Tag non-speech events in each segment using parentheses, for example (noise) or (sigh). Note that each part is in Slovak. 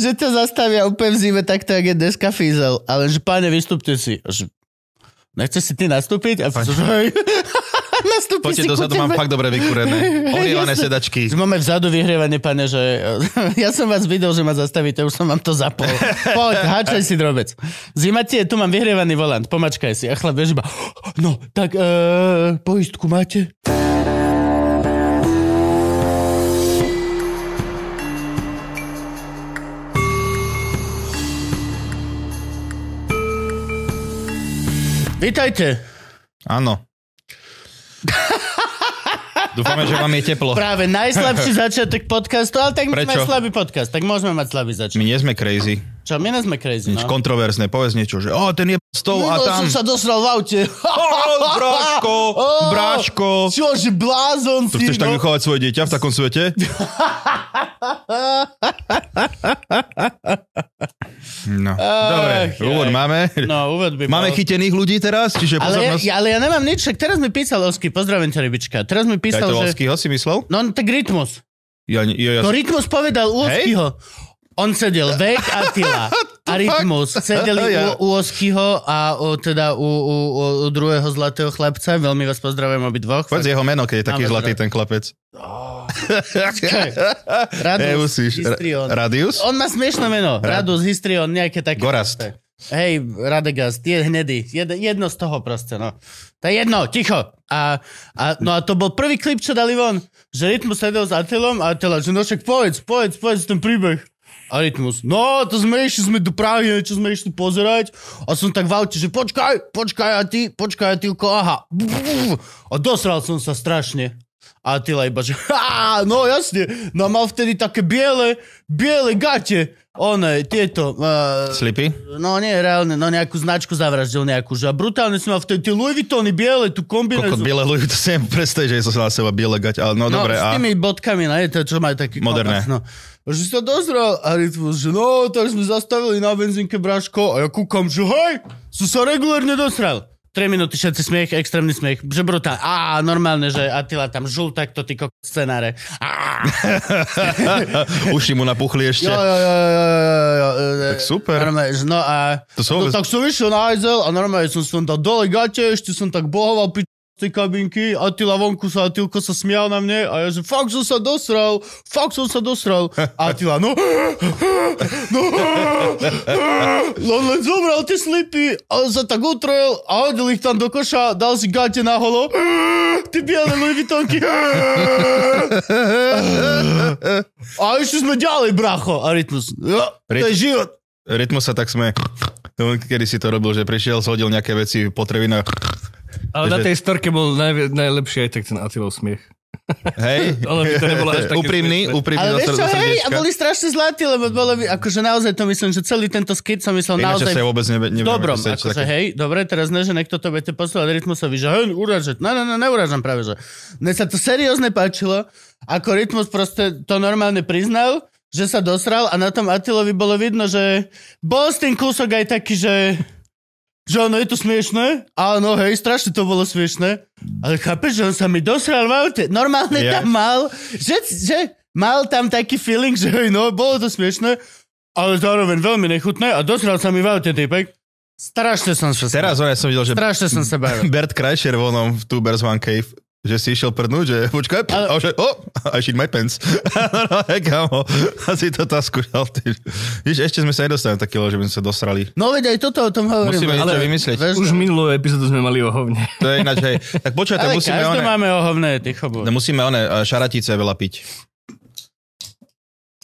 že ťa zastavia úplne v zime takto, jak je deska Fizel. Ale že páne, vystúpte si. Že, nechceš si ty nastúpiť? A že (laughs) hej. (laughs) Nastúpi Poďte dozadu, mám fakt dobre vykúrené. (laughs) Olievané Jasné. sedačky. Máme vzadu vyhrievanie, pane, že ja som vás videl, že ma zastavíte, už som vám to zapol. Poď, háčaj si drobec. Zima tie, tu mám vyhrievaný volant, pomačkaj si. A chlap, vieš iba, (gasps) no, tak uh, poistku máte? Vítajte. Áno. (laughs) Dúfame, že vám je teplo. Práve najslabší (laughs) začiatok podcastu, ale tak my sme slabý podcast, tak môžeme mať slabý začiatok. My nie sme crazy. Čo, my nie sme crazy, Nič no. kontroverzné. Povedz niečo, že o, ten je s tou a No, tam. som sa dosral v aute. O, bráško, (laughs) Ó, bráško. Čože, blázon To si, chceš tak no. vychovať svoje dieťa v takom svete? (laughs) No, dobre, Ach, úvod jaj. máme. No, úvod by Máme bol. chytených ľudí teraz, čiže Ale ja, pozornosť. ja, ale ja nemám nič, však teraz mi písal Osky, pozdravím ťa, rybička. Teraz mi písal, to že... Oskyho si myslel? No, tak rytmus. Ja, ja, ja, To rytmus povedal u? Oskyho. On sedel, Vek Attila (laughs) a rytmus. Sedeli (laughs) Ja. u, u Oskyho a u, teda u, u, u, druhého zlatého chlapca. Veľmi vás pozdravujem obidvoch. Povedz jeho meno, keď je taký Máme zlatý zra- ten chlapec. (laughs) Radus, Nemusíš. Histrion. Ra- Radius? On má smiešné meno. Rad- Radus, Histrion, nejaké také. Gorast. Hej, Radegast, je hnedý. Jed, jedno z toho proste, no. To je jedno, ticho. A, a, no a to bol prvý klip, čo dali von. Že Rytmus sedel s Attilom a Attila, že no však povedz, povedz, povedz ten príbeh. A Rytmus, no to išli, sme do Prahy, niečo sme išli pozerať. A som tak v že počkaj, počkaj a ty, počkaj Attilko, aha. A dosral som sa strašne. A Attila iba, že (laughs) ha, no jasne, no mal vtedy také biele, biele gate. One, tieto, uh, Slipy? No nie, reálne, no nejakú značku zavraždil nejakú, že a brutálne som mal vtedy tie Louis Vuittony biele, tú Kokot kombinézu. biele ľudí, to si neviem predstaviť, že som sa na seba biele gať, ale no, No, dobre. s A tými bodkami, no, je to, čo majú taký Moderné. kopas, no. Že si to dozrel a Rytmus, že no, tak sme zastavili na benzínke Braško a ja kúkam, že hej, som sa regulárne dosral. 3 minúty všetci smiech, extrémny smiech, že brutál. Á, normálne, že Attila tam žul takto, ty kokos scenáre. (laughs) Uši mu napuchli ešte. jo, jo, jo, jo, jo, jo. Tak super. Normálne, no a... To no, vôbec- tak som išiel na Ajzel a normálne som som dal dole gate, ešte som tak bohoval pi- z tej kabinky, Attila vonku sa, Attilko sa smial na mne a ja že fakt som sa dosral, fakt som sa dosral. A Attila, no, no, no len zobral tie slipy a on sa tak utrel a hodil ich tam do koša, dal si gate na holo, ty biele Louis Vuittonky. A išli sme ďalej, bracho. A rytmus. Jo, to je život. Rytmus sa tak sme... On kedy si to robil, že prišiel, zhodil nejaké veci, potrevina. Ale na tej storke bol najvi- najlepší aj tak ten Attilov smiech. Hej? (laughs) Ono by to nebolo až (laughs) úprimný, smiešné. úprimný Ale do vieš čo, hej, a boli strašne zlatí, lebo bolo by, akože naozaj to myslím, že celý tento skit som myslel Ináč naozaj sa vôbec nebe, v neviem, dobrom, čo akože také- hej, dobre, teraz ne, že niekto to bude poslať rytmusovi, že hej, uražať, no, no, no, neurážam práve, že. Mne sa to seriózne páčilo, ako rytmus proste to normálne priznal, že sa dosral a na tom Attilovi bolo vidno, že bol s tým kúsok aj taký, že že ono je to smiešné, áno, hej, strašne to bolo smiešné, ale chápeš, že on sa mi dosral v aute, normálne Ja. tam mal, že, že mal tam taký feeling, že hej, no, bolo to smiešné, ale zároveň veľmi nechutné a dosral sa mi v aute, typek. Strašne som sa Teraz ja som videl, že Strašne som sa bavil. (laughs) Bert Kreischer v onom v Tubers One Cave že si išiel prdnúť, že počkaj, Ale- a že, oh, I shit my pants. (laughs) no, hej, kámo, asi to tá skúšal. Víš, ešte sme sa nedostali na také, že by sme sa dosrali. No veď aj toto o tom hovorím. Musíme niečo Ale- vymyslieť. Vieš, Už minulú epizódu sme mali o hovne. To je ináč, hej. Tak počkaj, tak musíme one, máme ohovné, ty chobu. no, musíme one, a šaratice veľa piť.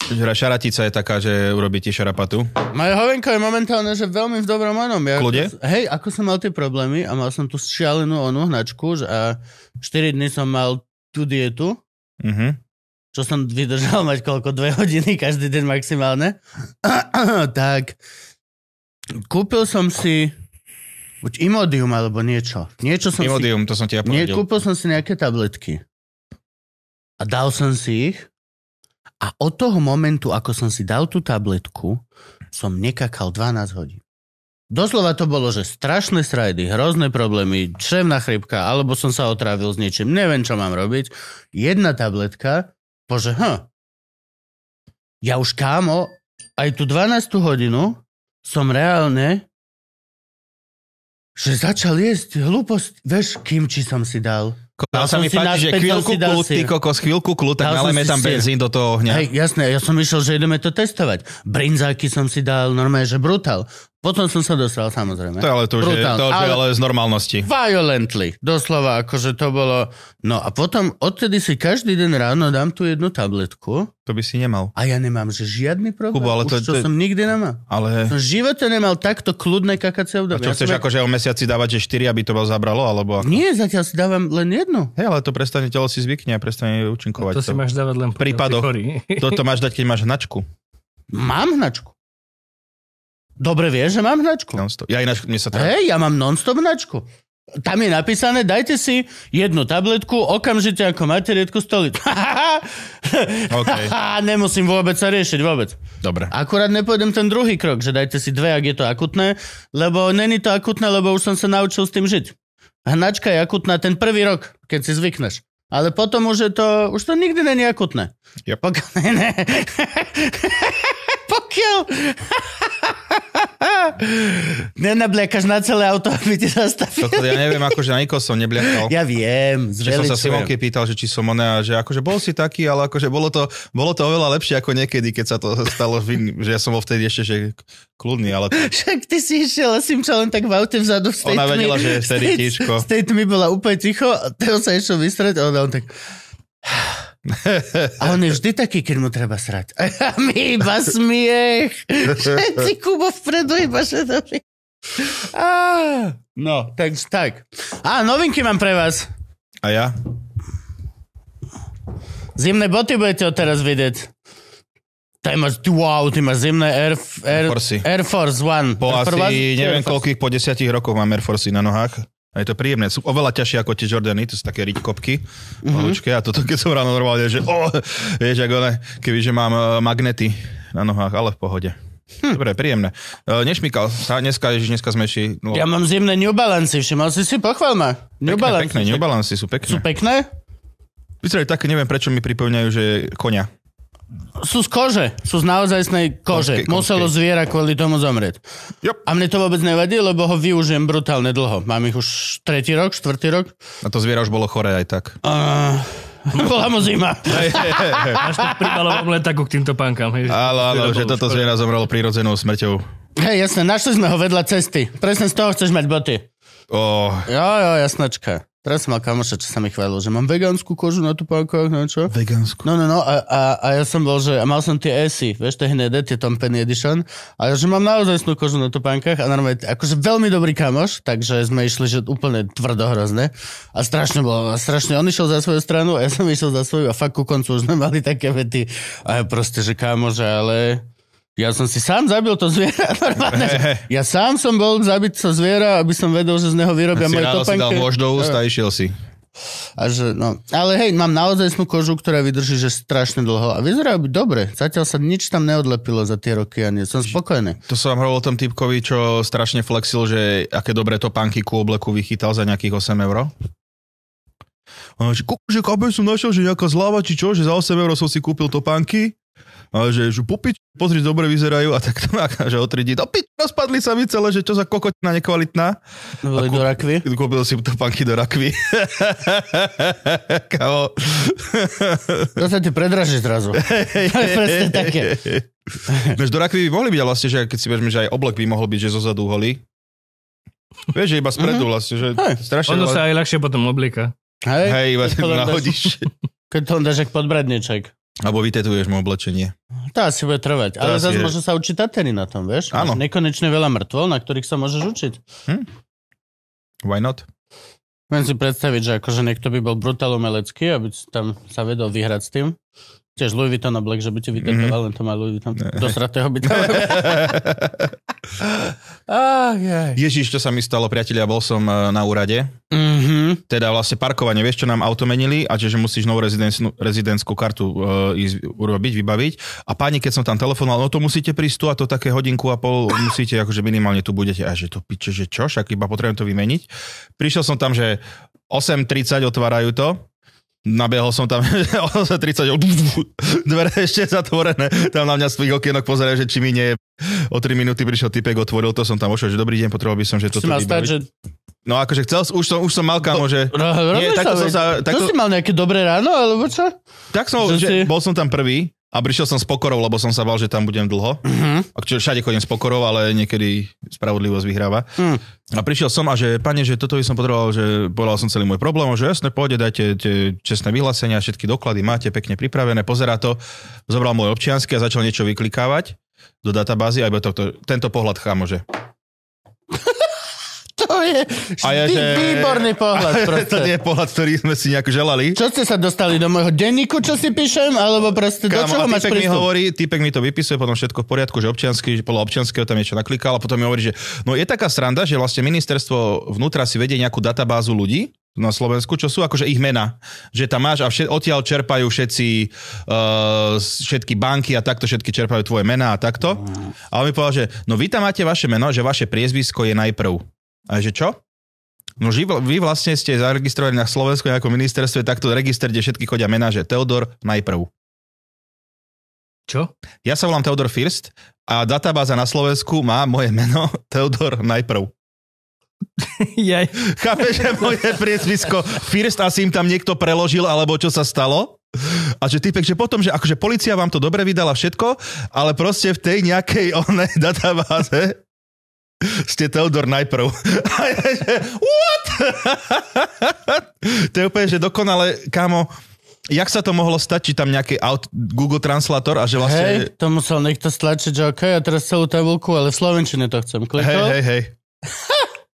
Že Šaratica je taká, že urobí ti šarapatu. Moje hovenko je momentálne, že veľmi v dobrom onom. Ja, Kľude? Hej, ako som mal tie problémy a mal som tú šialenú onú hnačku že a 4 dny som mal tú dietu, Mhm. čo som vydržal mať koľko, dve hodiny každý deň maximálne. (clears throat) tak kúpil som si buď Imodium alebo niečo. Niečo som si Imodium, to som ti ja Nie, poradil. kúpil som si nejaké tabletky. A dal som si ich. A od toho momentu, ako som si dal tú tabletku, som nekakal 12 hodín. Doslova to bolo, že strašné srajdy, hrozné problémy, črevná chrypka, alebo som sa otrávil s niečím, neviem, čo mám robiť. Jedna tabletka, bože, hm. Ja už kámo, aj tú 12. hodinu som reálne že začal jesť hlúposť. Vieš, kimči som si dal. Dal sa mi páči, že chvíľku kľud, ty kokos, chvíľku kľud, tak nalejme tam benzín do toho ohňa. Hej, jasné, ja som išiel, že ideme to testovať. Brinzáky som si dal normálne, že brutál. Potom som sa dostal, samozrejme. To je ale to, že, Brutál. to, že Ale- ale z normálnosti. Violently. Doslova, akože to bolo... No a potom odtedy si každý deň ráno dám tú jednu tabletku To by si nemal. a ja nemám, že žiadny problém. Kubo, ale to- Už čo to- som nikdy nemal. Ale... Som v živote nemal takto kľudné kakacie A obdobie. čo Ja chceš som- akože o mesiaci dávať, že 4, aby to bol zabralo, alebo ako? Nie, zatiaľ si dávam len jednu. Hej, ale to prestane, telo si zvykne a prestane účinkovať. To si máš dávať len V prípadoch. Toto máš dať, keď máš hnačku. Mám hnačku. Dobre vieš, že mám hnačku. Non-stop. Ja ináč, mne sa teda... Hej, ja mám non-stop hnačku. Tam je napísané, dajte si jednu tabletku, okamžite ako máte riedku stolicu. (laughs) OK. (laughs) Nemusím vôbec sa riešiť, vôbec. Dobre. Akurát nepôjdem ten druhý krok, že dajte si dve, ak je to akutné, lebo není to akutné, lebo už som sa naučil s tým žiť. Hnačka je akutná ten prvý rok, keď si zvykneš. Ale potom už je to, už to nikdy není akutné. Yep. Ne, ne. (laughs) Pokiaľ nenabliekaš na celé auto, aby ti zastavil. Toto ja neviem, akože na nikoho som nebliakal. Ja viem, Že som sa. Simonky pýtal, že či som oné a že akože bol si taký, ale akože bolo to, bolo to oveľa lepšie ako niekedy, keď sa to stalo, v že ja som bol vtedy ešte že kľudný, ale Však ty si išiel a Simča len tak v aute vzadu tej Ona vedela, že je vtedy. Z tej tmy bola úplne ticho a Teo sa išiel vysrať a on tak... A on je vždy taký, keď mu treba srať. A mi iba smiech. Všetci Kubo vpredu iba že dobrý. Á, No, takže tak. A novinky mám pre vás. a ja? Zimné boty budete odteraz vidieť. Ty máš, wow, ty máš zimné Air, Air. Air Force One. Po Air asi Force- neviem koľkých, po desiatich rokoch mám Air Force na nohách. A je to príjemné. Sú oveľa ťažšie ako tie Jordany, to sú také riťkopky. Mhm. Mm-hmm. A toto, keď som ráno normálne, že oh, vieš, ako ne, kebyže mám uh, magnety na nohách, ale v pohode. Hm. Dobre, príjemné. Uh, nešmykal sa, dneska, ježiš, dneska sme šli. No, Ja mám zimné New Balance, všimol si si, pochval ma. New pekné, Balance. pekné, New Balance sú pekné. Sú pekné? Vyzerajú také, neviem prečo mi pripomínajú, že konia. Sú z kože, sú z naozajstnej kože. Konskej, Muselo konskej. zviera kvôli tomu zomrieť. Jop. A mne to vôbec nevadí, lebo ho využijem brutálne dlho. Mám ich už tretí rok, štvrtý rok. A to zviera už bolo choré aj tak. A... (laughs) Bola mu zima. Máš to pri malovom letaku k týmto pánkam. Hej. Áno, áno, že toto zviera zomrelo prírodzenou smrťou. Hej, jasne, našli sme ho vedľa cesty. Presne z toho chceš mať boty. Oh, Jo, jo, jasnačka. Teraz som mal kamoša, čo sa mi chválil, že mám vegánsku kožu na tupákoch, no čo? vegánsku. No, no, no, a, a, a ja som bol, že a mal som tie ESI, vieš, tie hnedé, tie Tom Penny Edition, a ja, že mám naozaj kožu na topánkach a normálne, akože veľmi dobrý kamoš, takže sme išli, že úplne tvrdo hrozné a strašne bolo, a strašne, on išiel za svoju stranu a ja som išiel za svoju a fakt ku koncu už sme (laughs) mali také vety a ja proste, že kamože, ale ja som si sám zabil to zviera, (laughs) normálne, (laughs) ja sám som bol zabiť to zviera, aby som vedel, že z neho vyrobia Si moje ráno si dal môž do úst a išiel si. A že, no. Ale hej, mám naozaj kožu, ktorá vydrží že strašne dlho a vyzerá byť dobre. Zatiaľ sa nič tam neodlepilo za tie roky a nie. Som spokojný. To som vám hovoril o tom typkovi, čo strašne flexil, že aké dobré topánky ku obleku vychytal za nejakých 8 eur. A že, že som našiel, že nejaká zľava, či čo, že za 8 eur som si kúpil topánky. A že, že pozri, dobre vyzerajú a tak to má, že o 3 dní, pič, rozpadli sa mi celé, že čo za kokotina nekvalitná. Boli do rakvy. Kúpil si topánky do rakvy. (laughs) Kamo. To sa ti predraží zrazu. (laughs) To je presne také. Vieš, do rakvy by mohli byť, ale vlastne, že keď si vezme, že aj oblek by mohol byť, že zo zadu holý. Vieš, že iba spredu vlastne, že Hej. strašne... Ono sa aj ľahšie potom oblieka. Hej, Hej, iba to (laughs) nahodíš. Keď to dáš jak podbradniček. Alebo vytetuješ mu oblečenie. To asi bude trvať. Ale asi zase je. môže sa učiť Tatery na tom, vieš? Áno. Nekonečne veľa mŕtvol, na ktorých sa môžeš učiť. Why not? Viem si predstaviť, že akože niekto by bol brutál umelecký, aby tam sa vedel vyhrať s tým. Tiež Louis Vuitton oblek, že by ti vytetoval, len to má Louis Vuitton. Do sratého by (laughs) to Ach, jaj. Ježiš, čo sa mi stalo, priatelia, bol som eh, na úrade. Mhm. Teda vlastne parkovanie, vieš, čo nám auto menili a že, musíš novú rezidentskú kartu uh, ísť urobiť, vybaviť. A páni, keď som tam telefonoval, no to musíte prísť tu a to také hodinku a pol musíte, akože minimálne tu budete. A že to piče, že čo, však iba potrebujem to vymeniť. Prišiel som tam, že 8.30 otvárajú to, Nabehol som tam (laughs) o 30, dvere ešte zatvorené, tam na mňa z tvojich okienok pozerajú, že či mi nie o 3 minúty prišiel typek, otvoril to, som tam ošiel, že dobrý deň, potreboval by som, že stať, vybaviť. že... No akože chcel, už som, už som mal kamo, že... No, Nie, takto som sa... To Takto, si mal nejaké dobré ráno, alebo čo? tak som, že že, si- bol som tam prvý a prišiel som s pokorou, lebo som sa bal, že tam budem dlho. A čo, všade chodím s pokorou, ale niekedy spravodlivosť vyhráva. Hm. A prišiel som a že, pane, že toto by som potreboval, že povedal som celý môj problém, že jasne, pôjde, dajte tie čestné vyhlásenia, všetky doklady máte pekne pripravené, pozerá to, zobral môj občiansky a začal niečo vyklikávať do databázy, aj to, tento pohľad chámo, že To je A ja, že- výborný pohľad (laughs) to proste. nie je pohľad, ktorý sme si nejak želali. Čo ste sa dostali do môjho denníku, čo si píšem, alebo proste do Kámo, čoho a máš typek mi prístup? hovorí, typek mi to vypisuje, potom všetko v poriadku, že občiansky, že podľa občianského tam niečo naklikal a potom mi hovorí, že no je taká sranda, že vlastne ministerstvo vnútra si vedie nejakú databázu ľudí na Slovensku, čo sú akože ich mena. Že tam máš a všet, odtiaľ čerpajú všetci, uh, všetky banky a takto všetky čerpajú tvoje mená a takto. A on mi povedal, že no vy tam máte vaše meno, že vaše priezvisko je najprv. A že čo? No vy- vlastne ste zaregistrovaní na Slovensku nejakom ministerstve, takto register, kde všetky chodia mená, že Teodor najprv. Čo? Ja sa volám Teodor First a databáza na Slovensku má moje meno (laughs) Teodor najprv. (laughs) Jaj. Chápeš, že moje priezvisko First asi im tam niekto preložil, alebo čo sa stalo? A že typek, že potom, že akože policia vám to dobre vydala všetko, ale proste v tej nejakej onej (laughs) databáze ste Teodor najprv. Ja, (laughs) what? to je úplne, že dokonale, kámo, jak sa to mohlo stať, či tam nejaký aut, Google Translator a že vlastne... Hej, to musel niekto stlačiť, že OK, a teraz celú tabulku, ale v Slovenčine to chcem. Hej, Klikol? hej, hej.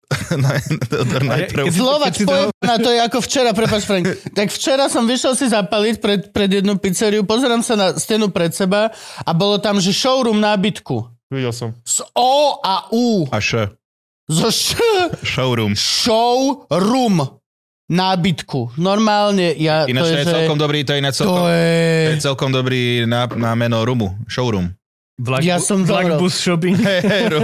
(laughs) Naj- Teodor najprv. na to je ako včera, prepáč Frank. (laughs) Tak včera som vyšiel si zapaliť pred, pred jednu pizzeriu, pozerám sa na stenu pred seba a bolo tam, že showroom nábytku. Videl som. Z O a U. A š. Zo š. Showroom. Showroom nábytku. Normálne, ja... Ináč to je že- celkom dobrý, to je ináč To celkom, to je je... celkom dobrý na, na meno rumu. Showroom. Vlak, Ja som vlak bus shopping.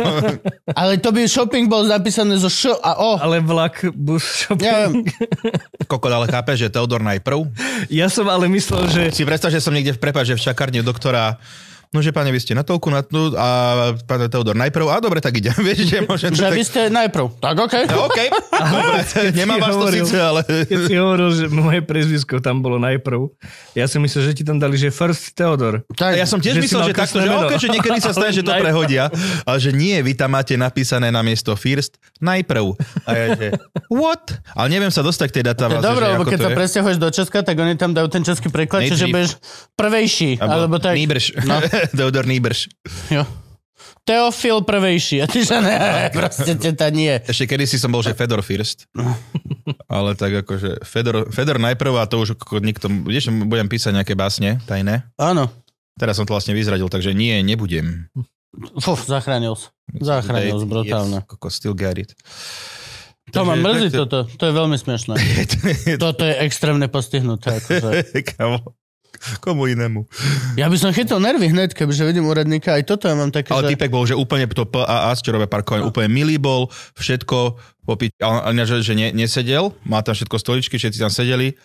(laughs) Ale to by shopping bol napísané zo š a o. Ale vlak bus shopping. Ja. (laughs) Kokot, ale chápe, že Teodor najprv. Ja som ale myslel, že... Si predstav, že som niekde v prepáč, že v čakárni doktora No, že pane, vy ste na toľku na tnu a pán Teodor najprv, a dobre, tak idem, (laughs) vieš, že môžem... Že tak... vy ste najprv. Tak OK. No, OK, (laughs) dobre, nemám vás to hovoril. síce, ale... Keď si hovoril, že moje prezvisko tam bolo najprv, ja som myslel, že ti tam dali, že First Theodor. Tak, Ja som tiež Že si myslel, že takto, že, okay, že niekedy sa stane, že to (laughs) prehodia, ale že nie, vy tam máte napísané na miesto first najprv. A ja že, what? Ale neviem sa dostať k tej to databáze, že lebo keď to sa je. presťahuješ do Česka, tak oni tam dajú ten český preklad, čiže budeš prvejší. Alebo tak. Nýbrž. No. (laughs) Teodor Nýbrž. Jo. Teofil prvejší. A ty že ne, proste teta nie. Ešte kedy si som bol, že Fedor First. Ale tak akože Fedor, Fedor najprv a to už ako nikto, vieš, budem písať nejaké básne tajné. Áno. Teraz som to vlastne vyzradil, takže nie, nebudem. Fuf, zachránil sa. Zachránil sa brutálne. Yes, Koko, still got it. To ma Takže- mrzí tak to- toto. To je veľmi smiešné. (laughs) Toto je extrémne postihnuté. Akože. (laughs) Kamo, komu inému. Ja by som chytil nervy hneď, kebyže vidím úradníka. Aj toto ja mám také, Ale že... typek bol, že úplne to PAA, čo robia parkovanie, úplne milý bol, všetko, popiť, ale, že, že ne, nesedel, má tam všetko stoličky, všetci tam sedeli,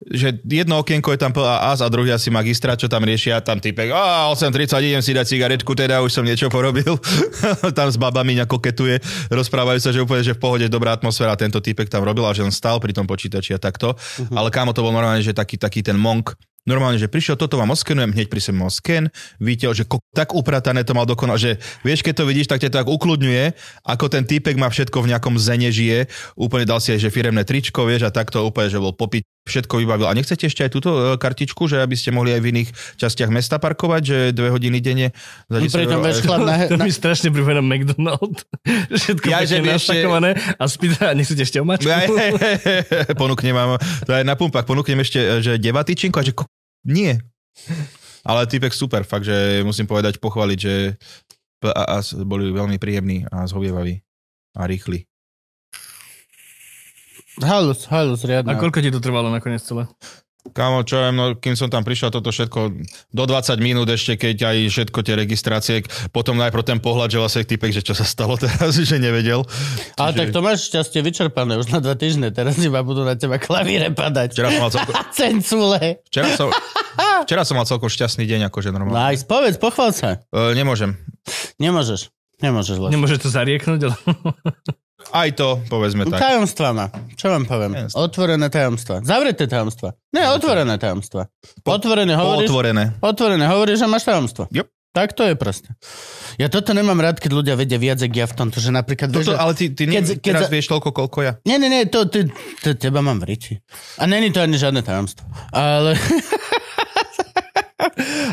že jedno okienko je tam PAA a druhý asi magistrát, čo tam riešia, tam typek, a 8.30 idem si dať cigaretku, teda už som niečo porobil. (laughs) tam s babami nejako ketuje, rozprávajú sa, že úplne, že v pohode dobrá atmosféra, tento typek tam robil a že on stal pri tom počítači a takto. Uh-huh. Ale kámo, to bol normálne, že taký, taký ten monk, Normálne, že prišiel, toto vám oskenujem, hneď pri mal sken, vidíte, že tak upratané to mal dokonal, že vieš, keď to vidíš, tak ťa to tak ukludňuje, ako ten týpek má všetko v nejakom zene žije, úplne dal si aj, že firemné tričko, vieš, a takto úplne, že bol popiť, všetko vybavil. A nechcete ešte aj túto e, kartičku, že aby ste mohli aj v iných častiach mesta parkovať, že dve hodiny denne za 10 Pritom eur? vieš, chlap na, (laughs) To na, mi strašne pripomína McDonald. (laughs) Všetko Ja, ja, že naštakované a spýta, nechcete ešte omačku? Ja, ponúknem vám, to aj na pumpách, ponúknem ešte, e, že devatičinku a že ko- nie. Ale typek super, fakt, že musím povedať, pochváliť, že PAA boli veľmi príjemní a zhovievaví a rýchli. Halus, halus, riadna. A koľko ti to trvalo nakoniec celé? Kámo, čo viem, no, kým som tam prišiel, toto všetko do 20 minút ešte, keď aj všetko tie registrácie, potom najprv ten pohľad, že vlastne typek, že čo sa stalo (laughs) teraz, že nevedel. Ale tak to máš šťastie vyčerpané už na dva týždne, teraz iba budú na teba klavíre padať. Včera som mal celkom, (laughs) Cencule. včera som, (laughs) včera som mal celkom šťastný deň, akože normálne. Nice, povedz, pochvál sa. Uh, nemôžem. Nemôžeš. Nemôžeš, Leš. Nemôže to zarieknúť, ale... Aj to, povedzme tak. Tajomstva má. Čo vám poviem? Jasne. Otvorené tajomstva. Zavreté tajomstva. Nie, otvorené tajomstva. Otvorené hovoríš, Pootvorené. otvorené hovoríš, že máš tajomstvo. Yep. Tak to je proste. Ja toto nemám rád, keď ľudia vedia viac, jak ja v tomto, že napríklad... vieš, Toto, že- ale ty, ty keď, keď, teraz za- vieš toľko, koľko ja. Nie, nie, nie, to, to, to teba mám v riti. A není to ani žiadne tajomstvo. Ale... (laughs)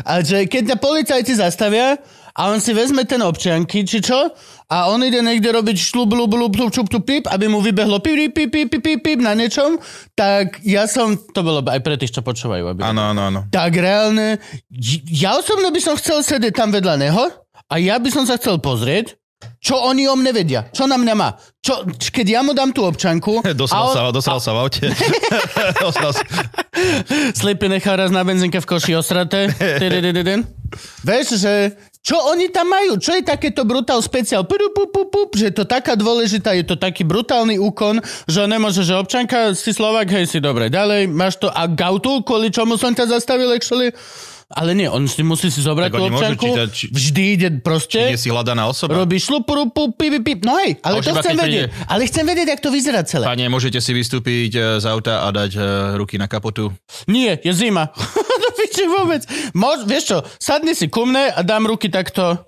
A že keď ťa policajti zastavia a on si vezme ten občianky, či čo, a on ide niekde robiť šlub, lub, lub, lub, čup, tu, pip, aby mu vybehlo pip, pip, pip, pip, pip, pip na niečom, tak ja som, to bolo aj pre tých, čo počúvajú. Aby Áno, áno, áno. tak reálne, ja osobne by som chcel sedieť tam vedľa neho a ja by som sa chcel pozrieť, čo oni o mne vedia, čo na mňa má. Čo, keď ja mu dám tú občanku (laughs) Dosral, a sa, dosral sa v aute. (laughs) Slipy nechal raz na benzínke v koši. Tididididin. (laughs) Vieš, že čo oni tam majú? Čo je takéto brutál speciál? Pudu, pu, pu, pu, že je to taká dôležitá, je to taký brutálny úkon, že nemôže, že občanka si Slovak, hej si dobre, ďalej máš to a gautu, kvôli čomu som ťa zastavil, actually? Ale nie, on si musí si zobrať tú občanku, čítať, či- vždy ide proste, Nie si hľadaná osoba. robí šlupu, pu, pi, pi, pi. No hej, ale to chcem vedieť. príde- Ale chcem vedieť, jak to vyzerá celé. Pane, môžete si vystúpiť e, z auta a dať e, ruky na kapotu. Nie, je zima. (laughs) to piči vôbec. Mož, vieš čo, sadni si ku mne a dám ruky takto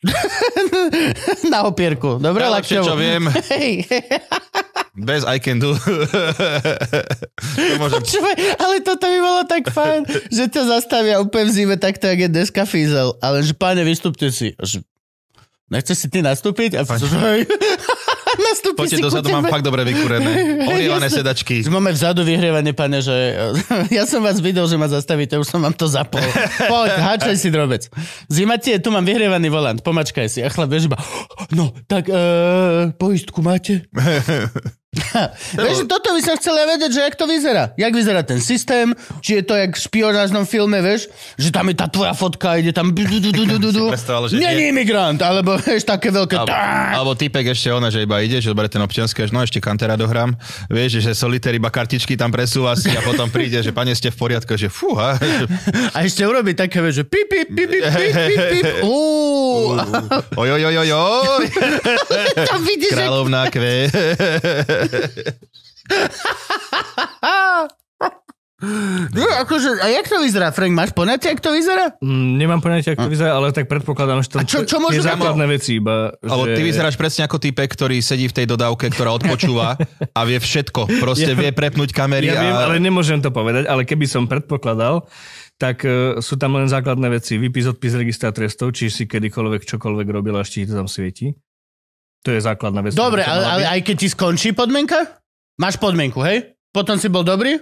(laughs) na opierku. Dobre, Najlepšie, lakťovo. čo viem. (laughs) Hej, Bez I can do. (laughs) to môžem... počúvaj, ale toto by bolo tak fajn, že ťa zastavia úplne v zime takto, jak je dneska fízel. Ale že páne, vystúpte si. Že, Nechceš si ty nastúpiť? A hej. Nastúpi Poďte dozadu, mám fakt dobre vykúrené. Ohrievané Jasne. sedačky. Máme vzadu vyhrievanie, pane, že (laughs) ja som vás videl, že ma zastavíte, už som vám to zapol. (laughs) Poď, háčaj si drobec. Zima ti je, tu mám vyhrievaný volant, pomačkaj si. A chlap, vieš, iba, (gasps) no, tak uh, poistku máte? (laughs) (laughs) vieš, toto by som chcel vedieť, že jak to vyzerá. Jak vyzerá ten systém, či je to jak v špionážnom filme, vieš, že tam je tá tvoja fotka, ide tam nie. (laughs) imigrant, alebo vieš, také veľké... Alebo, alebo typek ešte ona, že iba ide, že dobre ten občiansky, až no ešte kantera dohrám. Vieš, že solitér iba kartičky tam presúva si a potom príde, že pane ste v poriadku, že fúha. A ešte urobí také, vieš, že pip, pip, pip, pip, pip, pip, pip. (laughs) Oj, oj, oj, oj. Kráľovná kve. Nie, akože, a jak to vyzerá, Frank? Máš poňatie, jak to vyzerá? Mm, nemám poňatie, ako to vyzerá, ale tak predpokladám, že to A čo- čo tie základné veci iba. Alebo že... ty vyzeráš presne ako typek, ktorý sedí v tej dodávke, ktorá odpočúva a vie všetko. Proste Ja- vie prepnúť kamery Ja viem, a... ale nemôžem to povedať, ale keby som predpokladal, tak uh, sú tam len základné veci. Vypis, odpis, registra trestov, či si kedykoľvek čokoľvek robil a ešte ti to tam svieti. To je základná vec. Dobre, ale, ale aj keď ti skončí podmienka? Máš podmienku, hej? Potom si bol dobrý?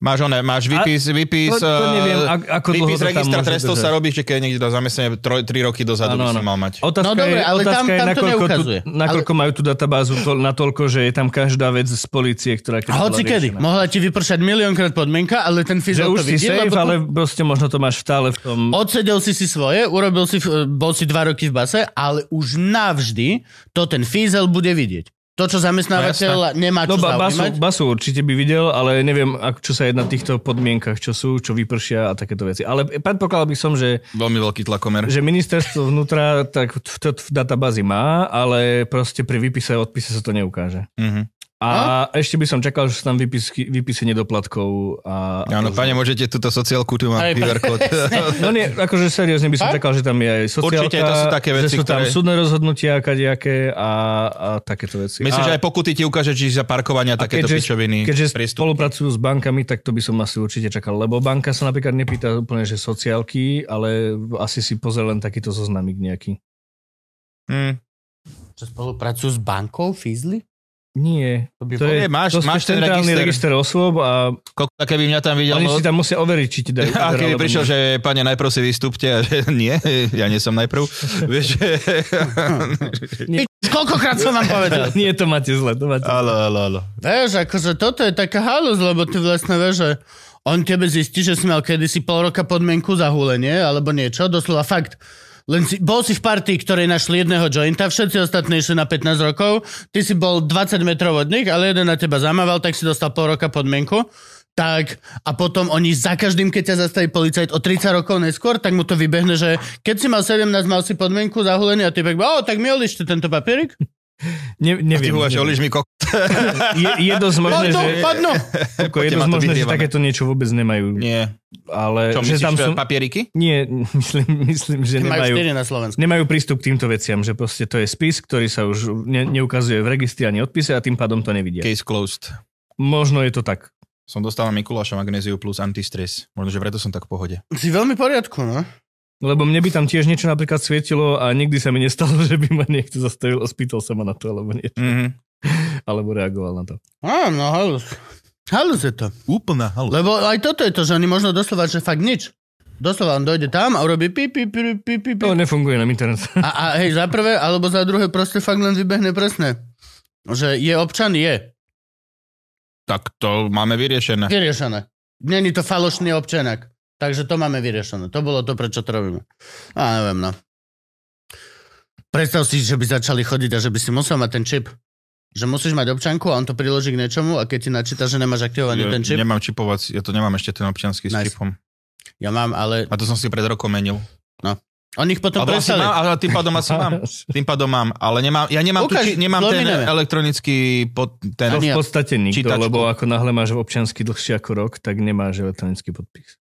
Máš oné, máš výpis, výpis, to- to eh, neviem, ak- ako dlho výpis registra trestov držať. sa robí, že keď je niekde do zamestnania 3 roky dozadu Áno, by si mal mať. Otázka No dobre, ale otázka tam- je, tam to tu, neukazuje. nakoľko majú tú databázu to, natoľko, že je tam každá vec z policie, ktorá... keď A hoci kedy. Mohla ti vypršať miliónkrát podmienka, ale ten fyzol už to si vidí, safe, lebo ale proste možno to máš stále v tom... Odsedel si si svoje, urobil si, bol si dva roky v base, ale už navždy to ten fízel bude vidieť. To, čo zamestnávateľ nemá čo No ba, basu, basu určite by videl, ale neviem, ak, čo sa jedná v týchto podmienkach, čo sú, čo vypršia a takéto veci. Ale predpokladal by som, že, Veľmi veľký tlakomer. že ministerstvo vnútra tak v, v, v databázi má, ale proste pri výpise a odpise sa to neukáže. Mhm. A ešte by som čakal, že sú tam výpisky, výpisy nedoplatkov. A, a Áno, to- pane, môžete túto sociálku, tu mám QR kód. (laughs) No nie, akože seriózne by som Fakt? čakal, že tam je aj sociálka, Určite, to sú také veci, že sú tam ktoré- súdne rozhodnutia kadejaké a, a takéto veci. Myslím, a, že aj pokuty ti ukáže, či za parkovania a takéto keďže, pičoviny. keďže prístup. spolupracujú s bankami, tak to by som asi určite čakal, lebo banka sa napríklad nepýta úplne, že sociálky, ale asi si pozrie len takýto zoznamík nejaký. Hm. Čo spolupracujú s bankou, fízli? Nie, To by to je, Nie, máš- to máš ten centrálny register. register osôb a Kokta, keby mňa tam videl, oni si tam musia overiť, či ti dajú. (laughs) a keby prišiel, nie. že pane, najprv si vystúpte a že (laughs) nie, ja nie som najprv. (laughs) Vieš, že... Koľkokrát som vám povedal? Nie, to máte zle, to máte. Áno, áno, áno. Vieš, akože toto je taká halus, lebo ty vlastne vieš, že on tebe zistí, že si mal kedysi pol roka podmienku za húlenie, alebo niečo, doslova fakt. Len si, bol si v partii, ktorej našli jedného jointa, všetci ostatní išli na 15 rokov, ty si bol 20 metrov od nich, ale jeden na teba zamával, tak si dostal pol roka podmienku. Tak, a potom oni za každým, keď ťa zastaví policajt o 30 rokov neskôr, tak mu to vybehne, že keď si mal 17, mal si podmienku za húlenie a ty pak, o, tak mi odlište tento papierik. Ne, Ty neviem. volaš, neviem. olíš mi kok... (laughs) Je, je dosť možné, Padnú, že, padnú. ako, je dosť možné, že takéto niečo vôbec nemajú. Nie. Ale Čo, že myslíš, tam sú... papieriky? Nie, (laughs) myslím, myslím že Majú nemajú, 4 na Slovensku. nemajú prístup k týmto veciam, že proste to je spis, ktorý sa už ne, neukazuje v registri ani odpise a tým pádom to nevidia. Case closed. Možno je to tak. Som dostal na Mikuláša magnéziu plus antistres. Možno, že preto som tak v pohode. Si veľmi poriadku, no. Lebo mne by tam tiež niečo napríklad svietilo a nikdy sa mi nestalo, (laughs) že by ma niekto zastavil a spýtal sa ma na to, alebo niečo. Mhm. (laughs) Alebo reagoval na to. Á, no halus. Halus je to. Úplná halu. Lebo aj toto je to, že oni možno doslova, že fakt nič. Doslova on dojde tam a urobí pi, pi, pi, pi, pi, pi. To nefunguje na internet. A, a hej, za prvé, alebo za druhé proste fakt len vybehne presne. Že je občan, je. Tak to máme vyriešené. Vyriešené. Není to falošný občanak. Takže to máme vyriešené. To bolo to, prečo to robíme. A neviem, no. Predstav si, že by začali chodiť a že by si musel mať ten čip. Že musíš mať občanku a on to priloží k niečomu a keď ti načíta, že nemáš aktivovaný Ja ten čip. nemám čipovací, ja to nemám ešte ten občianský s Nice. čipom. Ja mám, ale A to som si pred rokom menil. on ich potom Ale, asi prestali. mám, ale tým pádom asi mám. (laughs) Tým pádom mám, ale nemám, ja nemám, Ukáž, tu, či, nemám ten elektronický pod, ten, To v podstate nikto, Čítačku. lebo ako náhle máš občiansky dlhšie ako rok, tak nemáš elektronický podpis.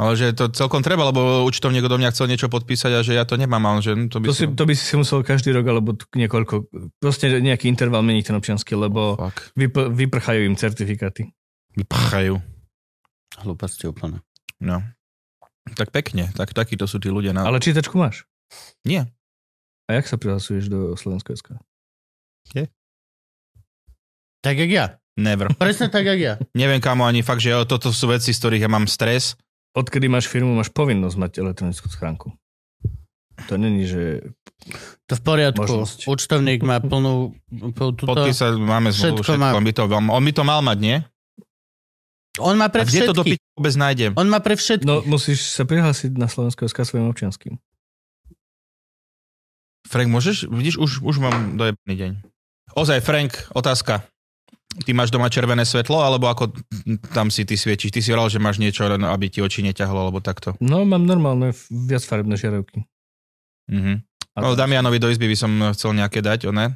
Ale že to celkom treba, lebo účtovník do mňa chcel niečo podpísať a že ja to nemám, ale že to by To, si, to by si musel každý rok, alebo niekoľko, proste nejaký interval meniť ten občiansky, lebo Fuck. vyp- vyprchajú im certifikáty. Vypchajú. Hlúposti úplne. No. Tak pekne, tak takíto sú tí ľudia. Na... Ale čítačku máš? Nie. A jak sa prihlasuješ do Slovenského SK? Tak jak ja. Never. Presne tak, jak ja. (laughs) Neviem kamo ani fakt, že toto sú veci, z ktorých ja mám stres. Odkedy máš firmu, máš povinnosť mať elektronickú schránku. To není, že... To v poriadku. Možnosť. Účtovník má plnú... plnú túto... Podpísať máme všetko zmluvu, všetko. má. On, by to, on by to mal mať, nie? On má pre A kde to do všetkých. vôbec nájdem? On má pre všetkých. No, musíš sa prihlásiť na Slovenského SK svojim občianským. Frank, môžeš? Vidíš, už, už mám dojebaný deň. Ozaj, Frank, otázka. Ty máš doma červené svetlo, alebo ako tam si ty svietiš? Ty si hovoril, že máš niečo, len aby ti oči neťahlo, alebo takto. No, mám normálne viacfarebné žiarovky. Mhm. No, Damianovi do izby by som chcel nejaké dať, one,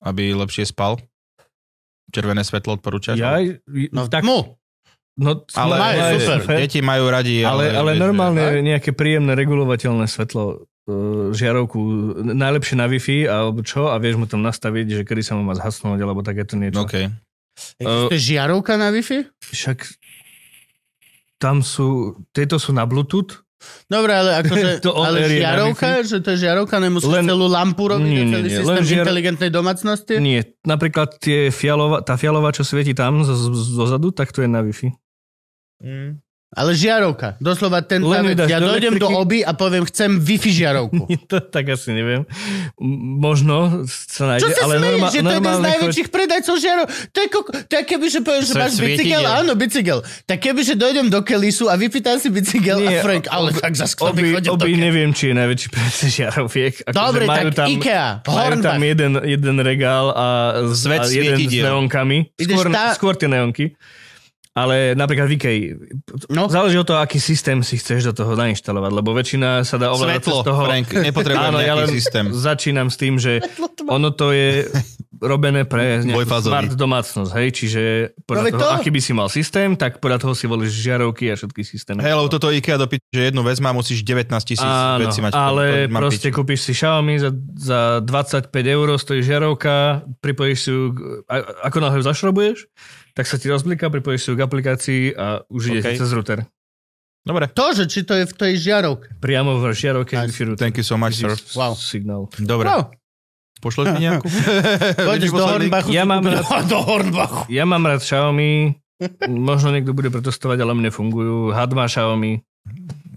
aby lepšie spal. Červené svetlo odporúčaš? No Ja, v tak, tmu. no, ale Majú, ale super. deti majú radi. ale, ale vieš, normálne že- nejaké príjemné regulovateľné svetlo žiarovku, najlepšie na Wi-Fi alebo čo a vieš mu tam nastaviť, že kedy sa mu má zhasnúť alebo takéto niečo. OK. Existuje žiarovka na Wi-Fi? Však tam sú, tieto sú na Bluetooth. Dobre, ale akože, (laughs) To ale žiarovka, že to je žiarovka, nemusí Len- celú lampu robiť Nie, nie, celý nie, systém len žiar- inteligentnej domácnosti? Nie, napríklad tie fialova, tá fialová, čo svieti tam zo, zo, zozadu, tak to je na Wi-Fi. Ale žiarovka. Doslova ten Len vec. Ja do dojdem do elektriky. oby a poviem, chcem Wi-Fi žiarovku. (laughs) to tak asi neviem. Možno sa nájde, Čo sa ale smeješ, norma, že to je jeden z najväčších predajcov žiarov. To je, koko, to je keby, že poviem, že máš bicykel, áno, bicykel. Tak keby, že dojdem do Kelisu a vypýtam si bicykel a Nie, Frank, ale tak za skôr Oby, do oby neviem, či je najväčší predaj žiaroviek. Akože Dobre, tak Ikea, Majú tam Hornbach. jeden, jeden regál a, z- Svet a jeden s neonkami. Skôr, tá- skôr tie neonky. Ale napríklad v No. záleží od toho, aký systém si chceš do toho nainštalovať, lebo väčšina sa dá ovládať Svetlo, cez toho... Frank, nepotrebujem Áno, ja len systém. začínam s tým, že ono to je robené pre (laughs) smart domácnosť, hej, čiže podľa No toho, to- aký by si mal systém, tak podľa toho si volíš žiarovky a všetky systémy. Hej, lebo toto IKEA dopíš, že jednu vec má, musíš 19 tisíc vecí mať. ale To proste piči. kúpiš si Xiaomi za, za 25 eur, stojí žiarovka, pripojíš si ju, ako náhle ju zašrobuješ, tak sa ti rozbliká, pripojíš si ju k aplikácii a už ide OK. cez router. Dobre, To, že či to je v tej žiarovke. Priamo v žiarovke Nice. Thank you so much, sir. Wow. Signál. Dobre, No, pošleš mi nejakú? (laughs) pôjdeš do? Hornbachu. Ja mám rád- (laughs) Do Hornbachu. Ja mám rád Xiaomi, možno niekto bude protestovať, ale mne fungujú. H2 Xiaomi.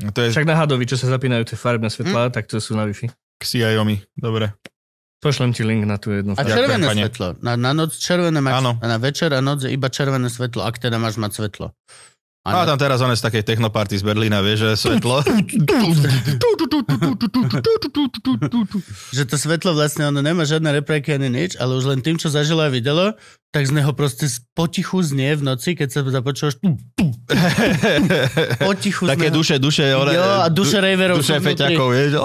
To je Však na Hadovi, čo sa zapínajú tie farebné svetlá, tak to sú na Wi-Fi. Xiaomi, dobre. Pošlem ti link na tú jednu. A červené pane. svetlo. Na, na noc červené máš. Áno. A na večer a noc je iba červené svetlo, ak teda máš mať svetlo. A tam teraz on je z takej technoparty z Berlína, vieš, že svetlo. (laughs) Že to svetlo vlastne, ono nemá žiadne reprajky ani nič, ale už len tým, čo zažilo a videlo, tak z neho proste z- potichu znie v noci, keď sa započúvaš (laughs) potichu Také neho. duše, duše. One, Jo, a duše raverov Duše sú vnútri. feťakov, vieš. Ja,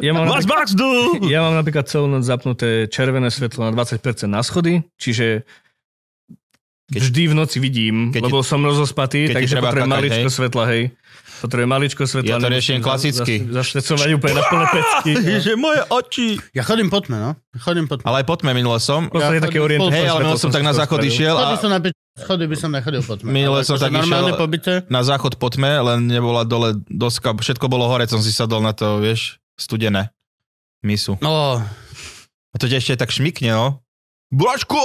ja, mám napríklad, ja mám napríklad celú noc zapnuté červené svetlo na 20% na schody, čiže Keď- vždy v noci vidím, keď lebo som rozospatý, takže potrebujem kakať, maličko hej? svetla, hej. Potrebujem maličko svetla. Ja to riešim klasicky. za- Zaštecovať úplne na plné pecky. (laughs) Že moje oči. Ja chodím po tme, no. Chodím po tme. Ale aj po tme minule som. Ja také chodím orientačné Hej, ale minule som tak na záchod išiel a som na schody by som nechodil po tme. Minule som akože tak išiel- pobyte. na záchod po tme, len nebola dole doska, všetko bolo hore, som si sadol na to, vieš, studené misu. No, A to ešte tak šmikne, no. Buračko!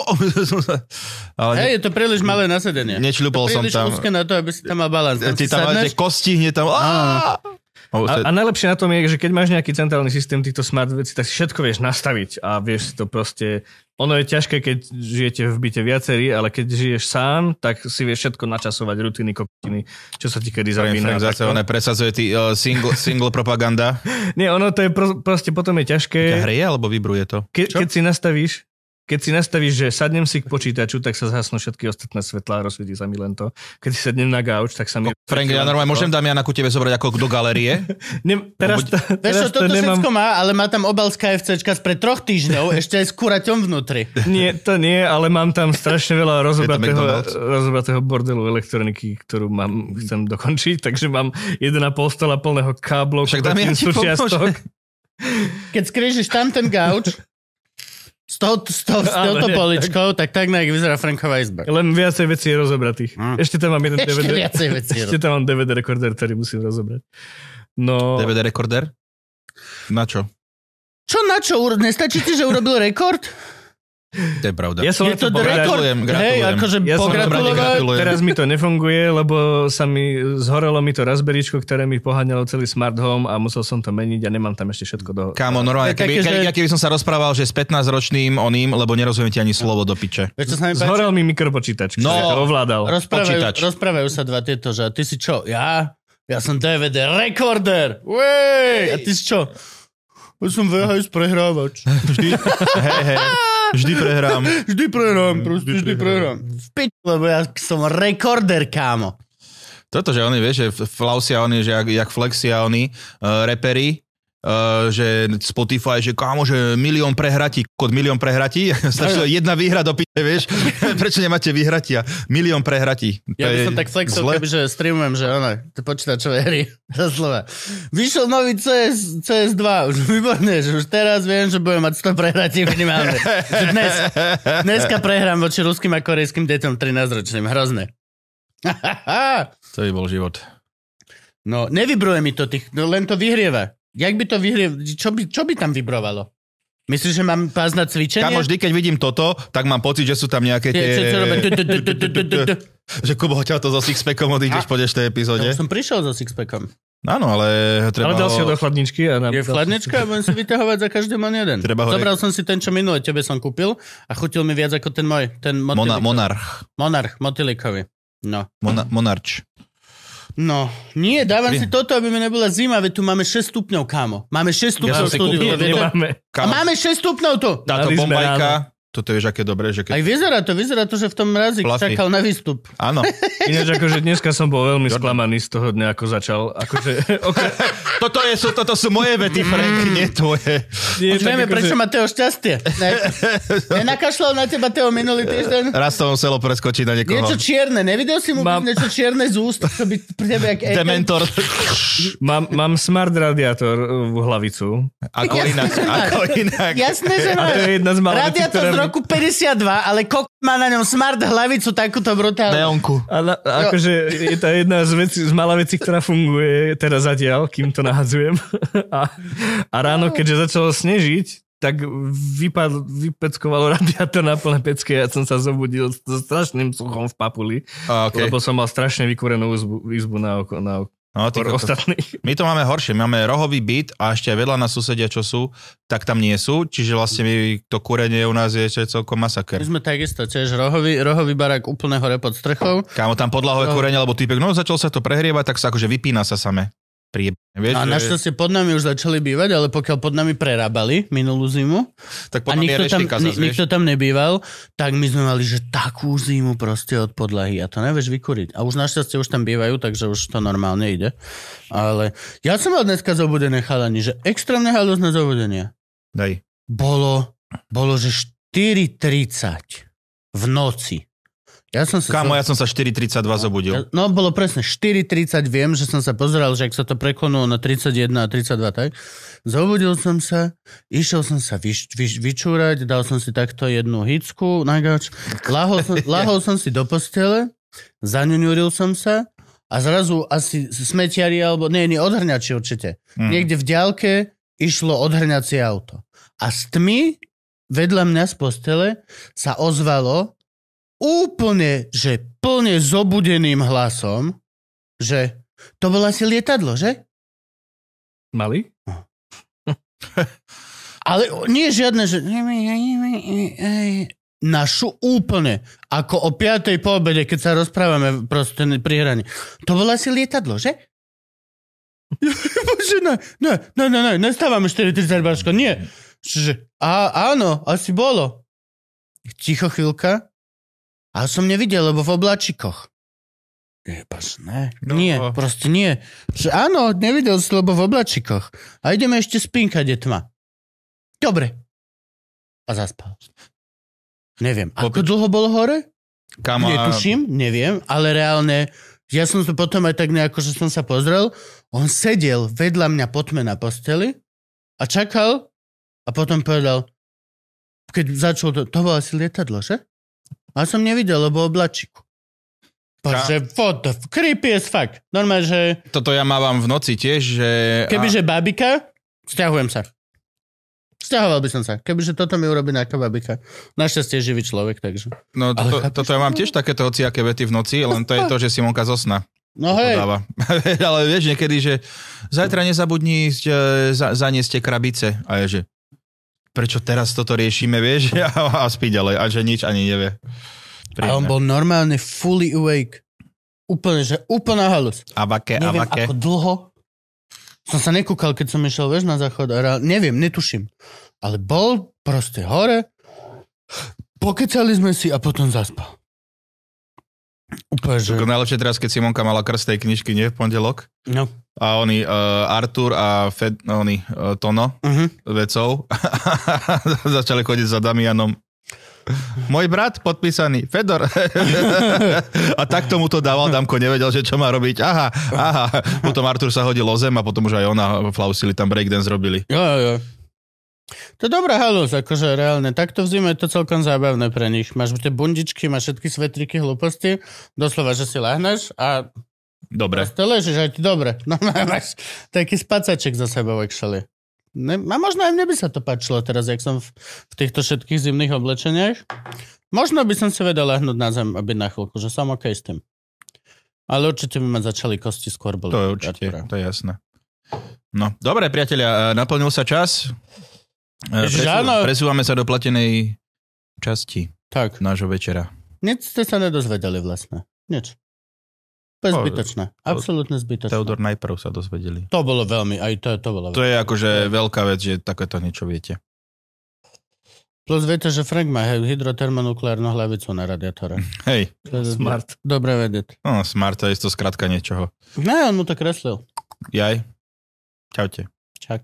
(laughs) ale hej, je to príliš malé nasedenie. ne, nečľupol som príliš tam. úzke na to, aby si tam mal balans. Tam Ti si tam máte sadneš, kosti, hneď tam... A, a najlepšie na tom je, že keď máš nejaký centrálny systém týchto smart vecí, tak si všetko vieš nastaviť a vieš si to proste... Ono je ťažké, keď žijete v byte viacerí, ale keď žiješ sám, tak si vieš všetko načasovať, rutiny, kokotiny, čo sa ti kedy zapína. Frank zase takto. one presadzuje tý, uh, single, (laughs) single propaganda. Nie, ono to je pro, proste potom je ťažké, Ťa hreje alebo vibruje to? ke, keď si nastavíš, keď si nastavíš, že sadnem si k počítaču, tak sa zhasnú všetky ostatné svetlá, rozsvietí sa mi len to. Keď si sednem na gauč, tak sa mi... Frank, ja normálne môžem Damiana ku tebe zobrať ako do galerie. (laughs) Ne, teraz, to, teraz to toto nemám... všetko má, ale má tam obal z KFCčka spred troch týždňov, (laughs) ešte aj s kuraťom vnútri. Nie, to nie, ale mám tam strašne veľa (laughs) rozobratého, rozobratého bordelu elektroniky, ktorú mám, chcem dokončiť, takže mám 1,5 stola plného káblov, Však Damian ti súčiastok. Keď skrížiš tam ten gauč, s, touto nie, poličkou, tak tak nejak vyzerá Franková izba. Len viacej vecí je rozobratých. Hm. Ešte tam mám jeden Ešte DVD. viacej vecí. (laughs) Ešte tam mám DVD rekorder, ktorý musím rozobrať. No, DVD rekorder? Na čo? Čo na čo? Nestačí ti, že urobil rekord? To je pravda. ja som Je to rekord? Gratulujem, Hej, gratulujem. akože Ja som pogratulovať. gratulujem. Teraz mi to nefunguje, lebo sa mi zhorelo mi to Raspberryčko, ktoré mi poháňalo celý smart home a musel som to meniť a nemám tam ešte všetko do... Kámo, normálne, To je keby, že- keby som sa rozprával, že s 15-ročným oným, lebo nerozumiem ti ani slovo do piče. Zhorel mi mikropočítač, ktorý No. to ovládal. Rozprávajú, počítač. rozprávajú sa dva tieto, že a ty si čo? Ja? Ja som DVD rekorder. Uej! A ty si čo? Ja som VHS prehrávač. Vždy, (laughs) hej, hej, (laughs) vždy prehrám. Vždy prehrám, proste vždy prehrám. V pič, lebo ja som rekorder, kámo. Toto, že oni, vieš, že flausia oni, že jak, jak flexia oni, uh, reperi, uh, že Spotify, že kámo, že milión prehratí, kod milión prehratí, (laughs) stačilo (laughs) jedna výhra do piče, vieš, (laughs) prečo nemáte vyhratia? Milión prehratí. To Ja by som tak flexil, kebyže streamujem, že ono, to počítačové hry, za slova. Vyšiel nový CS, CS2, už výborné, že už teraz viem, že budem mať 100 prehratí minimálne. Že dnes, dneska prehrám voči ruským a korejským deťom 13-ročným, hrozné. To by bol život. no, nevybruje mi to, tých, no, len to vyhrieva. Jak by to vyhrieva, čo by, čo by tam vibrovalo? Myslíš, že mám pás na cvičenie? Kamo, vždy, keď vidím toto, tak mám pocit, že sú tam nejaké Tie-. Že Kubo ťa to so sixpackom odídeš po dnešnej Ja epizóde. už som prišiel so sixpackom. Áno, ale treba Ale dal si ho do chladničky a... Na, Je v chladničke a budem si vyťahovať za každý mon jeden. Treba ho- Zobral som si ten, čo minule tebe som kúpil a chutil mi viac ako ten môj. Ten Mona, monarch. Monarch, motýlikový. No. Mona, monarč. No, nie, dávam si toto, aby mi nebola zima, veď tu máme 6 stupňov, kámo. Máme 6 Ja stupňov si štúdiu. kúpil-? Nemáme. A máme 6 stupňov tu. Táto bombajka, toto je aké dobré, že Aj keď... vyzerá to, vyzerá to, že v tom mrazi Fluffy. čakal na výstup. Áno. (laughs) Ináč akože dneska som bol veľmi Jordan. sklamaný z toho dňa, ako začal. Akože, (laughs) okre, toto, je, sú, toto sú moje vety, Frank, nie tvoje. nie, Už vieme, akože- prečo má Teo šťastie. Ne, (laughs) nenakašľal na teba Teo minulý týždeň? Raz to muselo preskočiť na niekoho. Niečo čierne, nevidel si mu Mám- niečo čierne z úst, čo by pri tebe jak? Dementor. Mám, mám smart radiátor v hlavicu. Ako Jasné, inak, že máš. ako inak. Jasné, že A to máš. je jedna z malých vecí, Roku 52, ale kok má na ňom smart hlavicu takúto brutálnu. Neonku. A na, akože je to jedna z, vecí, z malá vecí, ktorá funguje teraz zatiaľ, kým to nahadzujem. A, a ráno, keďže začalo snežiť, tak vypad, vypeckovalo radiátor na plné pecky a ja som sa zobudil so strašným suchom v papuli, okay. lebo som mal strašne vykúrenú izbu, izbu na, oko, na, No, ty, to, ostatných. my to máme horšie. Máme rohový byt a ešte aj vedľa nás susedia, čo sú, tak tam nie sú. Čiže vlastne my, to kúrenie u nás je ešte celkom My masaker. sme takisto, tiež rohový, rohový barák úplne hore pod strechou. Kámo, tam podlahové No. kúrenie, lebo typek, no začal sa to prehrievať, tak sa akože vypína sa same. Príjeb. Vieš, A že- našťastie pod nami už začali bývať, ale pokiaľ pod nami prerábali minulú zimu tak a potom je nikto tam, vieš. nikto tam nebýval, tak my sme mali, že takú zimu proste od podlahy a to nevieš vykuriť. A už našťastie už tam bývajú, takže už to normálne ide. Ale ja som mal dneska zobudené chalani, že extrémne halúzne zobudenie. Daj. Bolo, bolo, že 4.30 v noci. Ja som sa... Kámo, ja som sa 4.32 zobudil. No, bolo presne 4.30, viem, že som sa pozeral, že ak sa to preklonulo na 31 a 32, tak zobudil som sa, išiel som sa vyš, vyš, vyčúrať, dal som si takto jednu hicku na gauč, lahol som, (laughs) lahol som si do postele, zaňuňuril som sa a zrazu asi smetiari, alebo nie, nie, odhrňači určite. Mm. Niekde v diálke išlo odhrňacie auto. A s tmy vedľa mňa z postele sa ozvalo úplne, že plne zobudeným hlasom, že to bolo asi lietadlo, že? Mali? (laughs) Ale nie žiadne, že... Našu úplne, ako o 5. po obede, keď sa rozprávame proste pri hraní. To bolo asi lietadlo, že? (laughs) Bože, ne, ne, ne, ne, ne, nestávame 4.30, Baško, nie. Že, a, áno, asi bolo. Ticho chvíľka. A som nevidel, lebo v oblačikoch. Jebaš, ne. No. Nie, proste nie. Že áno, nevidel si, lebo v oblačikoch. A ideme ešte spínkať, je tma. Dobre. A zaspal. Neviem. Ako dlho bolo hore? Kámo, a- Netuším, neviem, ale reálne, ja som to potom aj tak nejako, že som sa pozrel, on sedel vedľa mňa po tme na posteli a čakal a potom povedal, keď začal to, to bolo asi lietadlo, že? A som nevidel, lebo oblačiku. Bože, what the f- creepy as fuck. Normálne, že Toto ja mávam v noci tiež, že... kebyže babika, stiahujem sa. Stiahoval by som sa. Kebyže toto mi urobí nejaká babika. Našťastie je živý človek, takže. No, Ale toto, chápeš toto ja mám tiež takéto hociaké vety v noci, len to je to, že Simonka zosna. No hej, Podáva. (laughs) Ale vieš, niekedy, že zajtra nezabudni e, za, zaniesť tie krabice. A je, že prečo teraz toto riešime, vieš? (laughs) A, a spí ďalej. A že nič ani nevie. a on Príjemné. bol normálne fully awake. Úplne, že úplná halus. Abake, Neviem, abake. ako dlho. Som sa nekúkal, keď som išiel, vieš, na záchod. A reál- neviem, netuším. Ale bol proste hore, pokecali sme si a potom zaspal. Úplne, že... Najlepšie teraz, keď Simonka mala krst tej knižky, nie v pondelok. No. A oni, uh, Artur a Fed, no, oni, uh, Tono, Uh-huh. vecov, (laughs) začali chodiť za Damianom. Môj brat podpísaný, Fedor. (laughs) a tak tomu to dával, Damko nevedel, že čo má robiť. Aha, aha. Potom Artur sa hodil o zem a potom už aj ona flausili, tam breakdance robili. Jo, jo, jo. To je dobrá halus, akože reálne. Takto v zime je to celkom zábavné pre nich. Máš tie bundičky, máš všetky svetriky, hlúposti. Doslova, že si lahneš a Dobre. proste ležíš a je ti dobre. (laughs) No máš taký spacaček za sebou, actually. Ne, a možno aj mne by sa to páčilo teraz, jak som v, v týchto všetkých zimných oblečeniach. Možno by som si vedel lahnúť na zem a byť na chvíľku, že som OK s tým. Ale určite by ma začali kosti skôr boli. To je určite, to je jasné. No, dobre, priatelia, e, naplnil sa čas. E, áno. presúvame sa do platenej časti Tak. nášho večera. Nic ste sa nedozvedeli vlastne. Nič. To je zbytočné. Absolútne zbytočné. Teodor najprv sa dozvedeli. To bolo veľmi, aj to, to bolo To je akože veľká vec, že takéto niečo viete. Plus viete, že Frank má hej, hydrotermonukleárnu hlavicu na radiátore. (laughs) Hej, To je Smart. Dobre vedieť. no, smart, to je to skratka niečoho. Ne, on mu to kreslil. Jaj. Čaute. Čak.